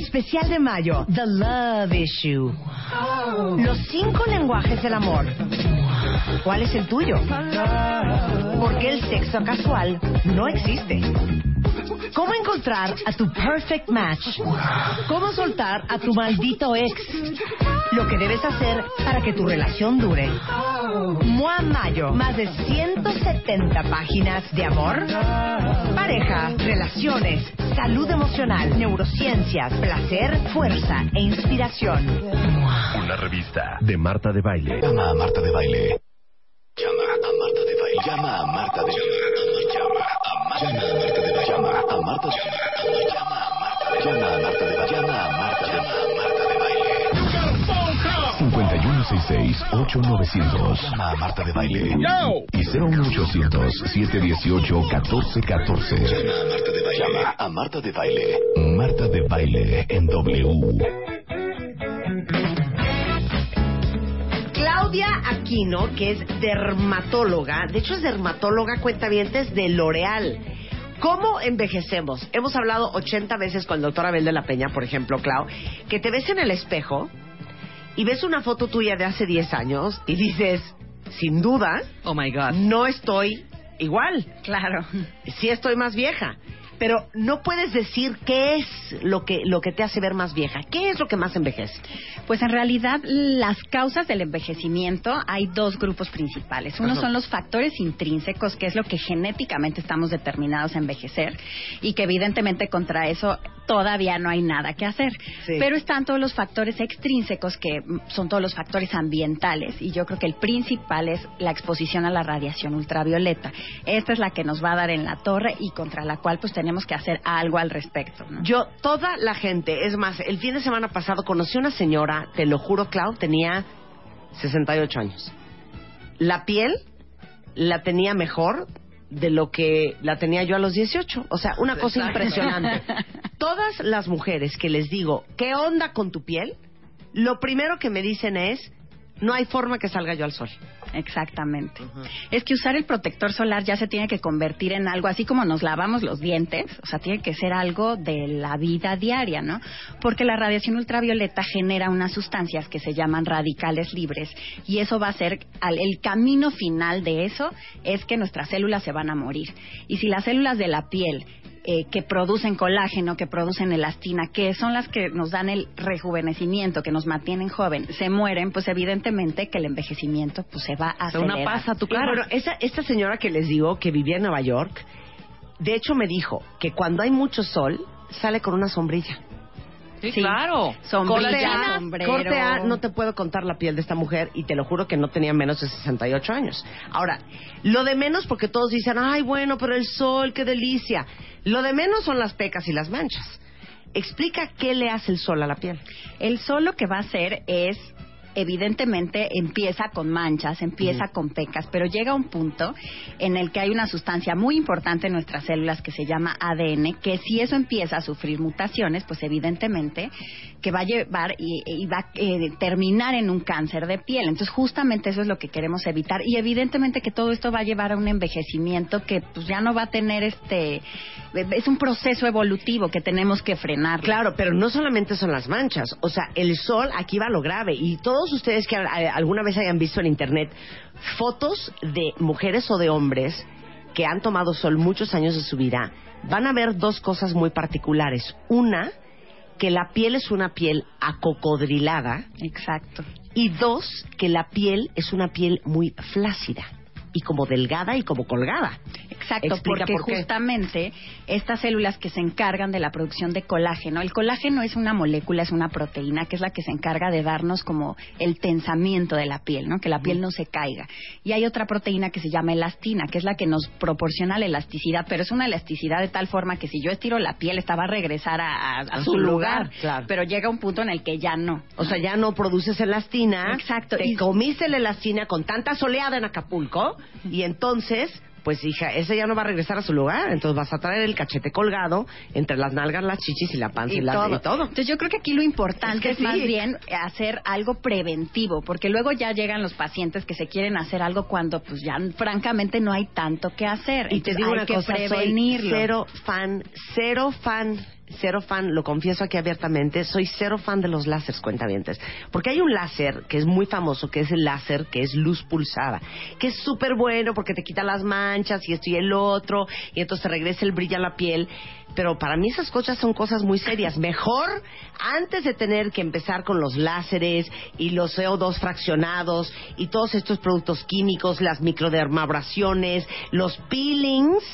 Especial de mayo, The Love Issue. Los cinco lenguajes del amor. ¿Cuál es el tuyo? Porque el sexo casual no existe. ¿Cómo encontrar a tu perfect match? ¿Cómo soltar a tu maldito ex? Lo que debes hacer para que tu relación dure. Mua Mayo, más de 170 páginas de amor, pareja, relaciones, salud emocional, neurociencias, placer, fuerza e inspiración. Una revista de Marta de Baile. Llama a Marta de Baile. Llama a Marta de Baile. Llama a Marta de Baile. Llama a Marta de Baile. Llama a Marta de Baile. Llama a Marta de Baile. 5166-8900. Llama a Marta de Baile. Y 01800-718-1414. Llama a Marta de Baile. Llama a Marta de Baile. Marta de Baile en W. Claudia Aquino, que es dermatóloga, de hecho es dermatóloga cuentavientes de L'Oreal. ¿Cómo envejecemos? Hemos hablado 80 veces con el doctor Abel de la Peña, por ejemplo, Clau, que te ves en el espejo y ves una foto tuya de hace 10 años y dices, sin duda, Oh my God. no estoy igual. Claro. Sí estoy más vieja. Pero no puedes decir qué es lo que, lo que te hace ver más vieja. ¿Qué es lo que más envejece? Pues en realidad las causas del envejecimiento hay dos grupos principales. Uno Ajá. son los factores intrínsecos, que es lo que genéticamente estamos determinados a envejecer y que evidentemente contra eso todavía no hay nada que hacer. Sí. Pero están todos los factores extrínsecos que son todos los factores ambientales y yo creo que el principal es la exposición a la radiación ultravioleta. Esta es la que nos va a dar en la torre y contra la cual pues tenemos que hacer algo al respecto. ¿no? Yo, toda la gente, es más, el fin de semana pasado conocí una señora, te lo juro, Clau, tenía 68 años. La piel la tenía mejor de lo que la tenía yo a los 18. O sea, una cosa Exacto. impresionante. Todas las mujeres que les digo, ¿qué onda con tu piel? Lo primero que me dicen es, no hay forma que salga yo al sol. Exactamente. Es que usar el protector solar ya se tiene que convertir en algo, así como nos lavamos los dientes, o sea, tiene que ser algo de la vida diaria, ¿no? Porque la radiación ultravioleta genera unas sustancias que se llaman radicales libres y eso va a ser, al- el camino final de eso es que nuestras células se van a morir. Y si las células de la piel eh, que producen colágeno, que producen elastina, que son las que nos dan el rejuvenecimiento, que nos mantienen joven, se mueren, pues evidentemente que el envejecimiento pues se va a sea, una acelerar. pasa a tu cara. bueno, esa, esta señora que les digo, que vivía en Nueva York, de hecho me dijo que cuando hay mucho sol, sale con una sombrilla. Sí, sí. claro. Sombrilla, sombrero. corte A, no te puedo contar la piel de esta mujer y te lo juro que no tenía menos de 68 años. Ahora, lo de menos porque todos dicen, ay, bueno, pero el sol, qué delicia. Lo de menos son las pecas y las manchas. Explica qué le hace el sol a la piel. El sol lo que va a hacer es evidentemente empieza con manchas, empieza con pecas, pero llega un punto en el que hay una sustancia muy importante en nuestras células que se llama ADN, que si eso empieza a sufrir mutaciones, pues evidentemente que va a llevar y, y va a eh, terminar en un cáncer de piel. Entonces justamente eso es lo que queremos evitar y evidentemente que todo esto va a llevar a un envejecimiento que pues ya no va a tener este es un proceso evolutivo que tenemos que frenar. Claro, pero no solamente son las manchas. O sea, el sol aquí va a lo grave. Y todos ustedes que eh, alguna vez hayan visto en internet fotos de mujeres o de hombres que han tomado sol muchos años de su vida, van a ver dos cosas muy particulares. Una, que la piel es una piel acocodrilada. Exacto. Y dos, que la piel es una piel muy flácida. Y como delgada y como colgada. Exacto, Explica porque por justamente estas células que se encargan de la producción de colágeno, el colágeno es una molécula, es una proteína que es la que se encarga de darnos como el tensamiento de la piel, ¿no? Que la piel no se caiga. Y hay otra proteína que se llama elastina, que es la que nos proporciona la elasticidad, pero es una elasticidad de tal forma que si yo estiro la piel, esta va a regresar a, a- a A su su lugar, lugar, claro. pero llega un punto en el que ya no. O sea, ya no produces elastina. Exacto, Te y- comiste la elastina con tanta soleada en Acapulco y entonces, pues hija, ese ya no va a regresar a su lugar. Entonces vas a traer el cachete colgado entre las nalgas, las chichis y la panza y, la- y todo. Entonces yo creo que aquí lo importante Es es, que más bien hacer algo preventivo, porque luego ya llegan los pacientes que se quieren hacer algo cuando pues ya francamente no hay tanto que hacer. Y te digo hay una que cosa, soy prevenirlo. cero fan, cero fan, cero fan, lo confieso aquí abiertamente, soy cero fan de los láseres cuentavientes. Porque hay un láser que es muy famoso, que es el láser que es luz pulsada, que es súper bueno porque te quita las manchas y esto y el otro, y entonces te regresa el brillo a la piel. Pero para mí esas cosas son cosas muy serias. Mejor, antes de tener que empezar con los láseres y los CO2 fraccionados y todos estos productos químicos, las microdermabrasiones, los peelings,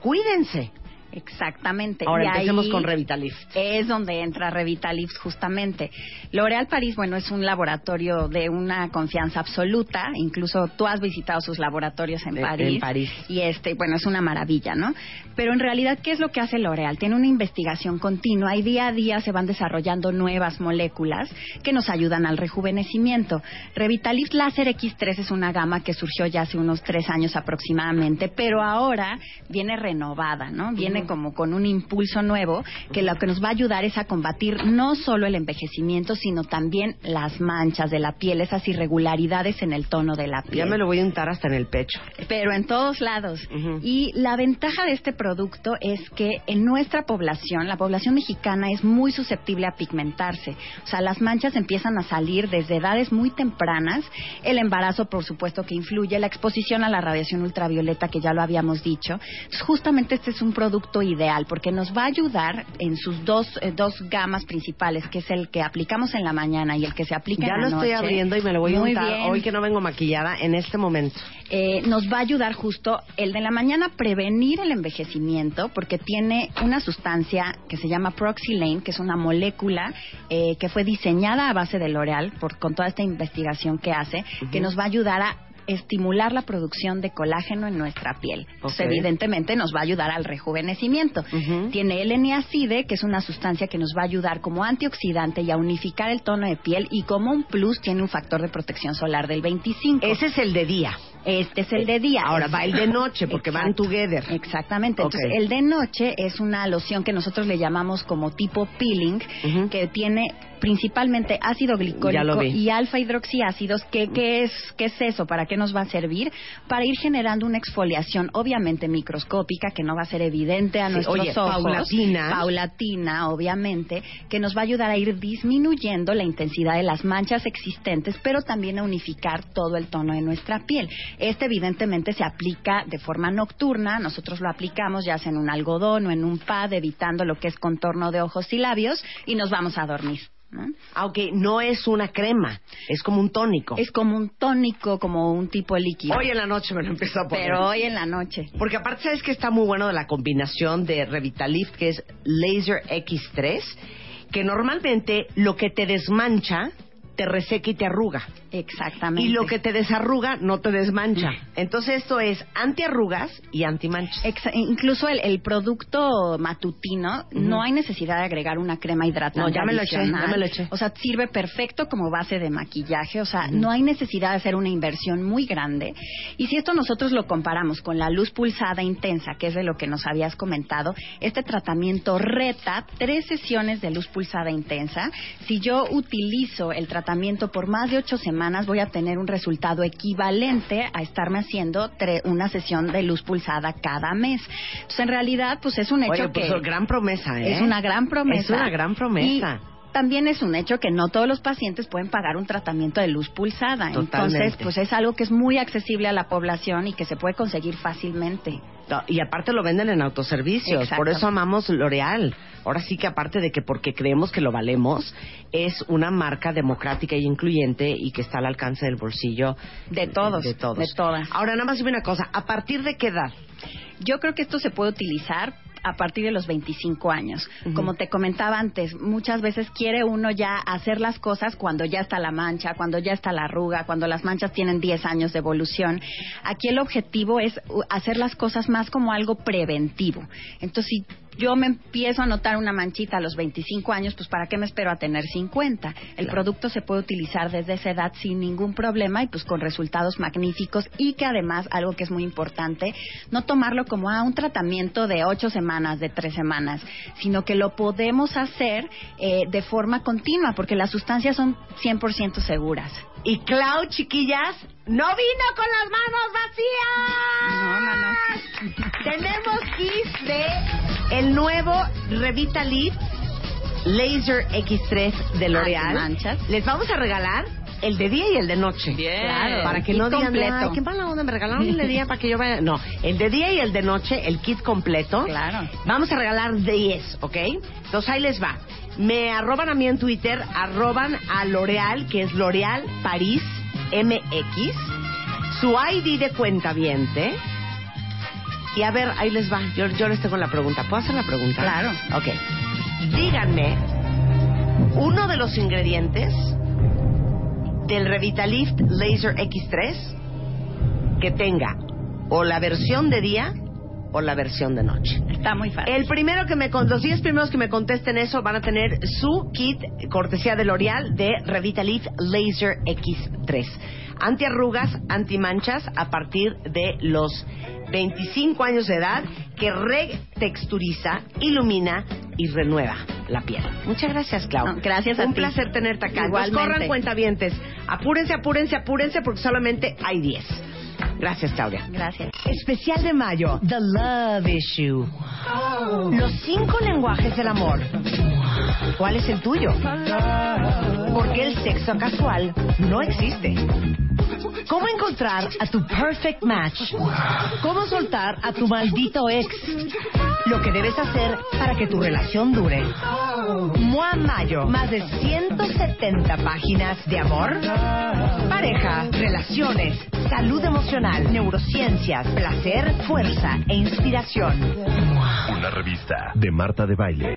cuídense. Exactamente. Ahora Y empecemos ahí con Revitalift. Es donde entra Revitalift justamente. L'Oréal París, bueno, es un laboratorio de una confianza absoluta. Incluso tú has visitado sus laboratorios en En- París. en París. Y este, bueno, es una maravilla, ¿no? Pero en realidad, ¿qué es lo que hace L'Oréal? Tiene una investigación continua y día a día se van desarrollando nuevas moléculas que nos ayudan al rejuvenecimiento. Revitalift Láser X3 es una gama que surgió ya hace unos tres años aproximadamente, pero ahora viene renovada, ¿no? Viene como con un impulso nuevo que lo que nos va a ayudar es a combatir no solo el envejecimiento, sino también las manchas de la piel, esas irregularidades en el tono de la piel Ya me lo voy a untar hasta en el pecho. pero en todos lados. Y la ventaja de este producto es que en nuestra población, la población mexicana es muy susceptible a pigmentarse. O sea, las manchas empiezan a salir desde edades muy tempranas. El embarazo, por supuesto, que influye, la exposición a la radiación ultravioleta, que ya lo habíamos dicho. Entonces, justamente este es un producto ideal porque nos va a ayudar en sus dos, eh, dos gamas principales, que es el que aplicamos en la mañana y el que se aplica Ya en lo la estoy noche. abriendo y me lo voy a Muy untar bien hoy que no vengo maquillada en este momento. eh, nos va a ayudar justo el de la mañana a prevenir el envejecimiento porque tiene una sustancia que se llama Proxylane, que es una molécula eh, que fue diseñada a base de L'Oreal por, con toda esta investigación que hace, que nos va a ayudar a estimular la producción de colágeno en nuestra piel. Entonces, evidentemente nos va a ayudar al rejuvenecimiento. Tiene L-niacide, que es una sustancia que nos va a ayudar como antioxidante y a unificar el tono de piel y como un plus tiene un factor de protección solar del 25. Ese es el de día. Este es el de día. Ahora va el de noche porque van together. Exactamente. Entonces, el de noche es una loción que nosotros le llamamos como tipo peeling, que tiene principalmente ácido glicólico y alfa hidroxiácidos. ¿Qué, qué, es, ¿Qué es eso? ¿Para qué nos va a servir? Para ir generando una exfoliación, obviamente microscópica, que no va a ser evidente a Sí, nuestros oye, ojos. paulatina. Paulatina, obviamente, que nos va a ayudar a ir disminuyendo la intensidad de las manchas existentes, pero también a unificar todo el tono de nuestra piel. Este, evidentemente, se aplica de forma nocturna. Nosotros lo aplicamos ya sea en un algodón o en un pad, evitando lo que es contorno de ojos y labios, y nos vamos a dormir. ¿no? Aunque no es una crema, es como un tónico. Es como un tónico, como un tipo líquido. Hoy en la noche me lo empiezo a poner. pero hoy en la noche. Porque aparte sabes que está muy bueno de la combinación de Revitalift que es Laser X3, que normalmente lo que te desmancha te reseca y te arruga. Exactamente. Y lo que te desarruga no te desmancha. Entonces esto es antiarrugas y antimanchas. Exa- incluso el, el producto matutino, no hay necesidad de agregar una crema hidratante. No, ya me lo eché, ya me lo eché. O sea, sirve perfecto como base de maquillaje. O sea, no hay necesidad de hacer una inversión muy grande. Y si esto nosotros lo comparamos con la luz pulsada intensa, que es de lo que nos habías comentado, este tratamiento reta tres sesiones de luz pulsada intensa. Si yo utilizo el tratamiento por más de ocho semanas, voy a tener un resultado equivalente a estarme haciendo tre- una sesión de luz pulsada cada mes. Entonces, en realidad, pues es un hecho Oye, que pues gran promesa, ¿eh? es una gran promesa. Es una gran promesa. Y también es un hecho que no todos los pacientes pueden pagar un tratamiento de luz pulsada. Totalmente. Entonces, pues es algo que es muy accesible a la población y que se puede conseguir fácilmente. No, Y aparte lo venden en autoservicios, por eso amamos L'Oreal. Ahora sí que aparte de que porque creemos que lo valemos, es una marca democrática y incluyente y que está al alcance del bolsillo De todos, De todos. de todas. Ahora nada más dime una cosa, ¿a partir de qué edad? Yo creo que esto se puede utilizar a partir de los 25 años. Como te comentaba antes, muchas veces quiere uno ya hacer las cosas cuando ya está la mancha, cuando ya está la arruga, cuando las manchas tienen 10 años de evolución. Aquí el objetivo es hacer las cosas más como algo preventivo. Entonces, si yo me empiezo a notar una manchita a los 25 años, pues ¿para qué me espero a tener 50? El Claro. producto se puede utilizar desde esa edad sin ningún problema y pues con resultados magníficos y que además, algo que es muy importante, no tomarlo como a un tratamiento de 8 semanas, de 3 semanas, sino que lo podemos hacer eh, de forma continua porque las sustancias son 100% seguras. Y Clau, chiquillas, no vino con las manos vacías. No, no, no. Tenemos kits de el nuevo Revitalift Laser X3 de L'Oreal. Antimanchas. Les vamos a regalar el de día y el de noche. Bien. Claro. Para que no digan, completo. ay, qué mala onda, me regalaron el de día para que yo vaya. No, el de día y el de noche, el kit completo. Claro. Vamos a regalar 10, ¿ok? Entonces ahí les va. Me arroban a mí en Twitter, arroban a L'Oreal, que es L'Oreal París MX, su ID de cuenta viente. Y a ver, ahí les va. Yo, yo les tengo la pregunta. ¿Puedo hacer la pregunta? Claro. Ok. Díganme uno de los ingredientes del Revitalift Laser X3 que tenga o la versión de día o la versión de noche. Está muy fácil. El primero que me los 10 primeros que me contesten eso van a tener su kit cortesía de L'Oreal de Revitalift Laser X3. Antiarrugas, antimanchas a partir de los 25 años de edad que retexturiza, ilumina y renueva la piel. Muchas gracias, Clau. No, gracias a Un ti. placer tenerte acá. Igualmente. corran cuentavientes. Apúrense, apúrense, apúrense porque solamente hay 10. Gracias, Claudia. Gracias. Especial de mayo, The Love Issue. Los cinco lenguajes del amor. ¿Cuál es el tuyo? Porque el sexo casual no existe. ¿Cómo encontrar a tu perfect match? ¿Cómo soltar a tu maldito ex? Lo que debes hacer para que tu relación dure. Mua Mayo, más de 170 páginas de amor, pareja, relaciones, salud emocional, neurociencias, placer, fuerza e inspiración. Una revista de Marta de Baile.